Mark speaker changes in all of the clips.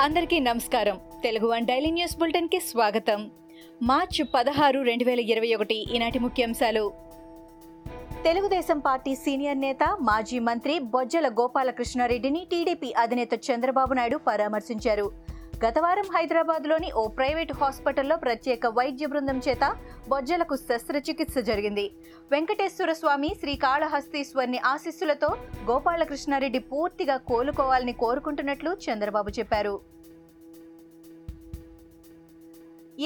Speaker 1: అందరికీ నమస్కారం. Telugu one daily news బులెటిన్కి స్వాగతం. మార్చి పదహారు రెండు వేల ఇరవై ఒకటి ఈనాటి ముఖ్యాంశాలు. తెలుగుదేశం పార్టీ సీనియర్ నేత మాజీ మంత్రి బొజ్జల గోపాలకృష్ణారెడ్డిని టీడీపీ అధినేత చంద్రబాబు నాయుడు పరామర్శించారు. గత వారం హైదరాబాద్లోని ఓ ప్రైవేటు హాస్పిటల్లో ప్రత్యేక వైద్య బృందం చేత బొజ్జలకు శస్త్రచికిత్స జరిగింది. వెంకటేశ్వర స్వామి శ్రీకాళహస్తీశ్వరిని ఆశీస్సులతో గోపాలకృష్ణారెడ్డి పూర్తిగా కోలుకోవాలని కోరుకుంటున్నట్లు చంద్రబాబు చెప్పారు.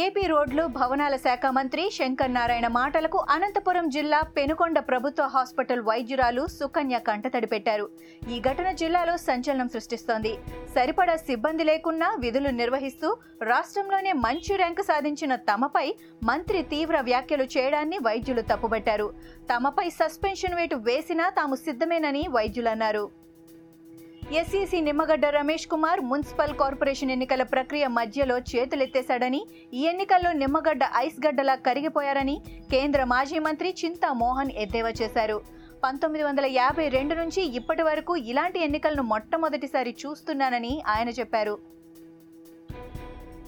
Speaker 1: ఏపీ రోడ్లు భవనాల శాఖ మంత్రి శంకర్ నారాయణ మాటలకు అనంతపురం జిల్లా పెనుకొండ ప్రభుత్వ హాస్పిటల్ వైద్యురాలు సుకన్య కంటతడి పెట్టారు. ఈ ఘటన జిల్లాలో సంచలనం సృష్టిస్తోంది. సరిపడా సిబ్బంది లేకున్నా విధులు నిర్వహిస్తూ రాష్ట్రంలోనే మంచి ర్యాంకు సాధించిన తమపై మంత్రి తీవ్ర వ్యాఖ్యలు చేయడాన్ని వైద్యులు తప్పుబట్టారు. తమపై సస్పెన్షన్ వేటు వేసినా తాము సిద్ధమేనని వైద్యులన్నారు SEC Nimmagadda Ramesh Kumar municipal corporation ఎన్నికల ప్రక్రియ మధ్యలో చేతులెత్తేశాడని ఈ ఎన్నికల్లో నిమ్మగడ్డ ఐస్ గడ్డలా కరిగిపోయారని కేంద్ర మాజీ మంత్రి చింతా మోహన్ ఎద్దేవా చేశారు. పంతొమ్మిది వందల యాభై రెండు నుంచి ఇప్పటి వరకు ఇలాంటి ఎన్నికలను మొట్టమొదటిసారి చూస్తున్నానని ఆయన చెప్పారు.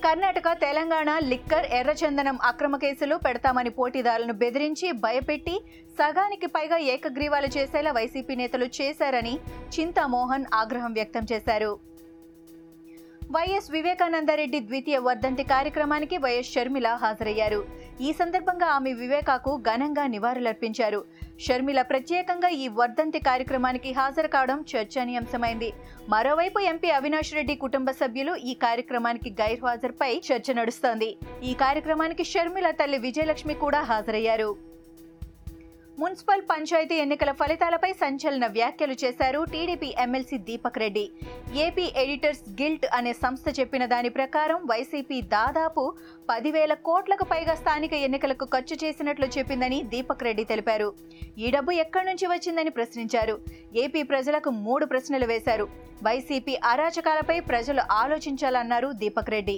Speaker 1: కర్ణాటక తెలంగాణ లిక్కర్ ఎర్రచందనం అక్రమ కేసులు పెడతామని పోటీదారులను బెదిరించి భయపెట్టి సగానికి పైగా ఏకగ్రీవాలు చేసేలా వైసీపీ నేతలు చేశారని చింతామోహన్ ఆగ్రహం వ్యక్తం చేశారు. వైఎస్ వివేకానందరెడ్డి ద్వితీయ వర్ధంతి కార్యక్రమానికి వైఎస్ షర్మిల హాజరయ్యారు. ఈ సందర్భంగా ఆమె వివేకాకు ఘనంగా నివాళులర్పించారు. షర్మిల ప్రత్యేకంగా ఈ వర్ధంతి కార్యక్రమానికి హాజరు కావడం చర్చనీయాంశమైంది. మరోవైపు ఎంపీ అవినాష్ రెడ్డి కుటుంబ సభ్యులు ఈ కార్యక్రమానికి గైర్హాజరుపై చర్చ నడుస్తోంది. ఈ కార్యక్రమానికి షర్మిల తల్లి విజయలక్ష్మి కూడా హాజరయ్యారు. మున్సిపల్ పంచాయతీ ఎన్నికల ఫలితాలపై సంచలన వ్యాఖ్యలు చేశారు TDP MLC Deepak Reddy. AP editors guild అనే సంస్థ చెప్పిన దాని ప్రకారం వైసీపీ దాదాపు పదివేల కోట్లకు పైగా స్థానిక ఎన్నికలకు ఖర్చు చేసినట్లు చెప్పిందని దీపక్ రెడ్డి తెలిపారు. ఈ డబ్బు ఎక్కడి నుంచి వచ్చిందని ప్రశ్నించారు. ఏపీ ప్రజలకు మూడు ప్రశ్నలు వేశారు. వైసీపీ అరాచకాలపై ప్రజలు ఆలోచించాలన్నారు దీపక్ రెడ్డి.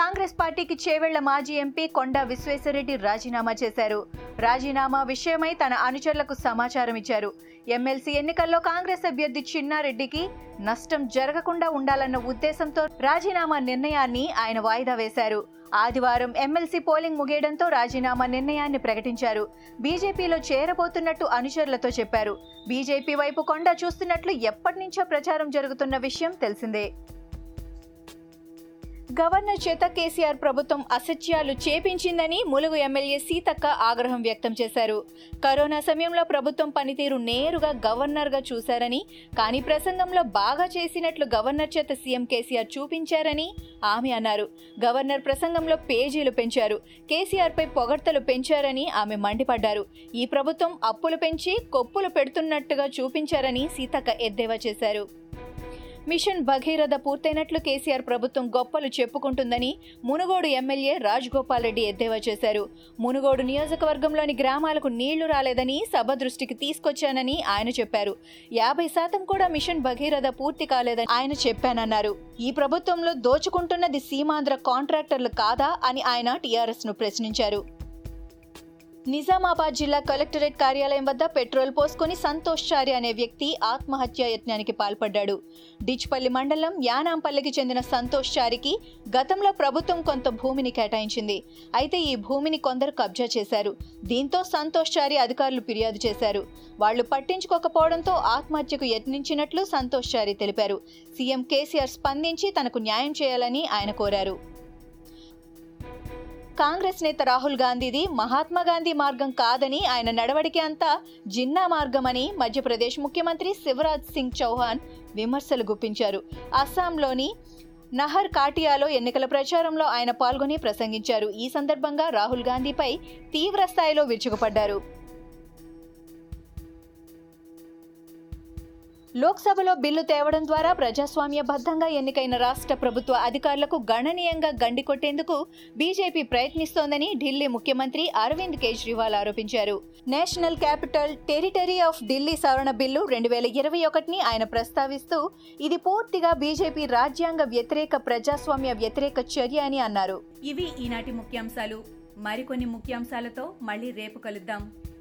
Speaker 1: కాంగ్రెస్ పార్టీకి చేవెళ్ళ మాజీ ఎంపీ కొండా విశ్వేశ్వరరెడ్డి రాజీనామా చేశారు. రాజీనామా విషయమై తన అనుచరులకు సమాచారం ఇచ్చారు. ఎమ్మెల్సీ ఎన్నికల్లో కాంగ్రెస్ అభ్యర్థి చిన్నారెడ్డికి నష్టం జరగకుండా ఉండాలన్న ఉద్దేశంతో రాజీనామా నిర్ణయాన్ని ఆయన వాయిదా వేశారు. ఆదివారం ఎమ్మెల్సీ పోలింగ్ ముగియడంతో రాజీనామా నిర్ణయాన్ని ప్రకటించారు. బీజేపీలో చేరబోతున్నట్టు అనుచరులతో చెప్పారు. బీజేపీ వైపు కొండ చూస్తున్నట్లు ఎప్పటి నుంచో ప్రచారం జరుగుతున్న విషయం తెలిసిందే. గవర్నర్ చేత కేసీఆర్ ప్రభుత్వం అసత్యాలు చేపించిందని ములుగు ఎమ్మెల్యే సీతక్క ఆగ్రహం వ్యక్తం చేశారు. కరోనా సమయంలో ప్రభుత్వం పనితీరు నేరుగా గవర్నర్గా చూశారని కానీ ప్రసంగంలో బాగా చేసినట్లు గవర్నర్ చేత సీఎం కేసీఆర్ చూపించారని ఆమె అన్నారు. గవర్నర్ ప్రసంగంలో పేజీలు పెంచారు. కేసీఆర్పై పొగడ్తలు పెంచారని ఆమె మండిపడ్డారు. ఈ ప్రభుత్వం అప్పులు పెంచి కొప్పులు పెడుతున్నట్టుగా చూపించారని సీతక్క ఎద్దేవా చేశారు. మిషన్ భగీరథ పూర్తయినట్లు కేసీఆర్ ప్రభుత్వం గొప్పలు చెప్పుకుంటుందని మునుగోడు ఎమ్మెల్యే రాజగోపాల్ రెడ్డి ఎద్దేవా చేశారు. మునుగోడు నియోజకవర్గంలోని గ్రామాలకు నీళ్ళు రాలేదని సభ దృష్టికి తీసుకొచ్చానని ఆయన చెప్పారు. యాభై శాతం కూడా మిషన్ భగీరథ పూర్తి కాలేదని ఆయన చెప్పానన్నారు. ఈ ప్రభుత్వంలో దోచుకుంటున్నది సీమాంధ్ర కాంట్రాక్టర్లు కాదా అని ఆయన టీఆర్ఎస్ను ప్రశ్నించారు. నిజామాబాద్ జిల్లా కలెక్టరేట్ కార్యాలయం వద్ద పెట్రోల్ పోసుకొని సంతోష్ చారి అనే వ్యక్తి ఆత్మహత్యా యత్నానికి పాల్పడ్డాడు. డిచ్పల్లి మండలం యానాంపల్లికి చెందిన సంతోష్ చారికి గతంలో ప్రభుత్వం కొంత భూమిని కేటాయించింది. అయితే ఈ భూమిని కొందరు కబ్జా చేశారు. దీంతో సంతోష్ చారి అధికారులు ఫిర్యాదు చేశారు. వాళ్ళు పట్టించుకోకపోవడంతో ఆత్మహత్యకు యత్నించినట్లు సంతోష్ చారి తెలిపారు. సీఎం కేసీఆర్ స్పందించి తనకు న్యాయం చేయాలని ఆయన కోరారు. కాంగ్రెస్ నేత రాహుల్ గాంధీది మహాత్మా గాంధీ మార్గం కాదని ఆయన నడవడికి అంతా జిన్నా మార్గమని మధ్యప్రదేశ్ ముఖ్యమంత్రి శివరాజ్ సింగ్ చౌహాన్ విమర్శలు గుప్పించారు. అస్సాంలోని నహర్ కాటియాలో ఎన్నికల ప్రచారంలో ఆయన పాల్గొని ప్రసంగించారు. ఈ సందర్భంగా రాహుల్ గాంధీపై తీవ్ర స్థాయిలో విరుచుకుపడ్డారు. లోక్సభలో బిల్లు తేవడం ద్వారా ప్రజాస్వామ్యబద్ధంగా ఎన్నికైన రాష్ట్ర ప్రభుత్వ అధికారులకు గణనీయంగా గండి కొట్టేందుకు బీజేపీ ప్రయత్నిస్తోందని ఢిల్లీ ముఖ్యమంత్రి అరవింద్ కేజ్రీవాల్ ఆరోపించారు. National Capital Territory of Delhi సవరణ బిల్లు రెండు వేల ఇరవై ఒకటిని ఆయన ప్రస్తావిస్తూ ఇది పూర్తిగా బీజేపీ రాజ్యాంగ వ్యతిరేక ప్రజాస్వామ్య వ్యతిరేక చర్య అని అన్నారు. ఇవి ఈనాటి ముఖ్యాంశాలు. మరికొన్ని ముఖ్యాంశాలతో మళ్ళీ రేపు కలుద్దాం.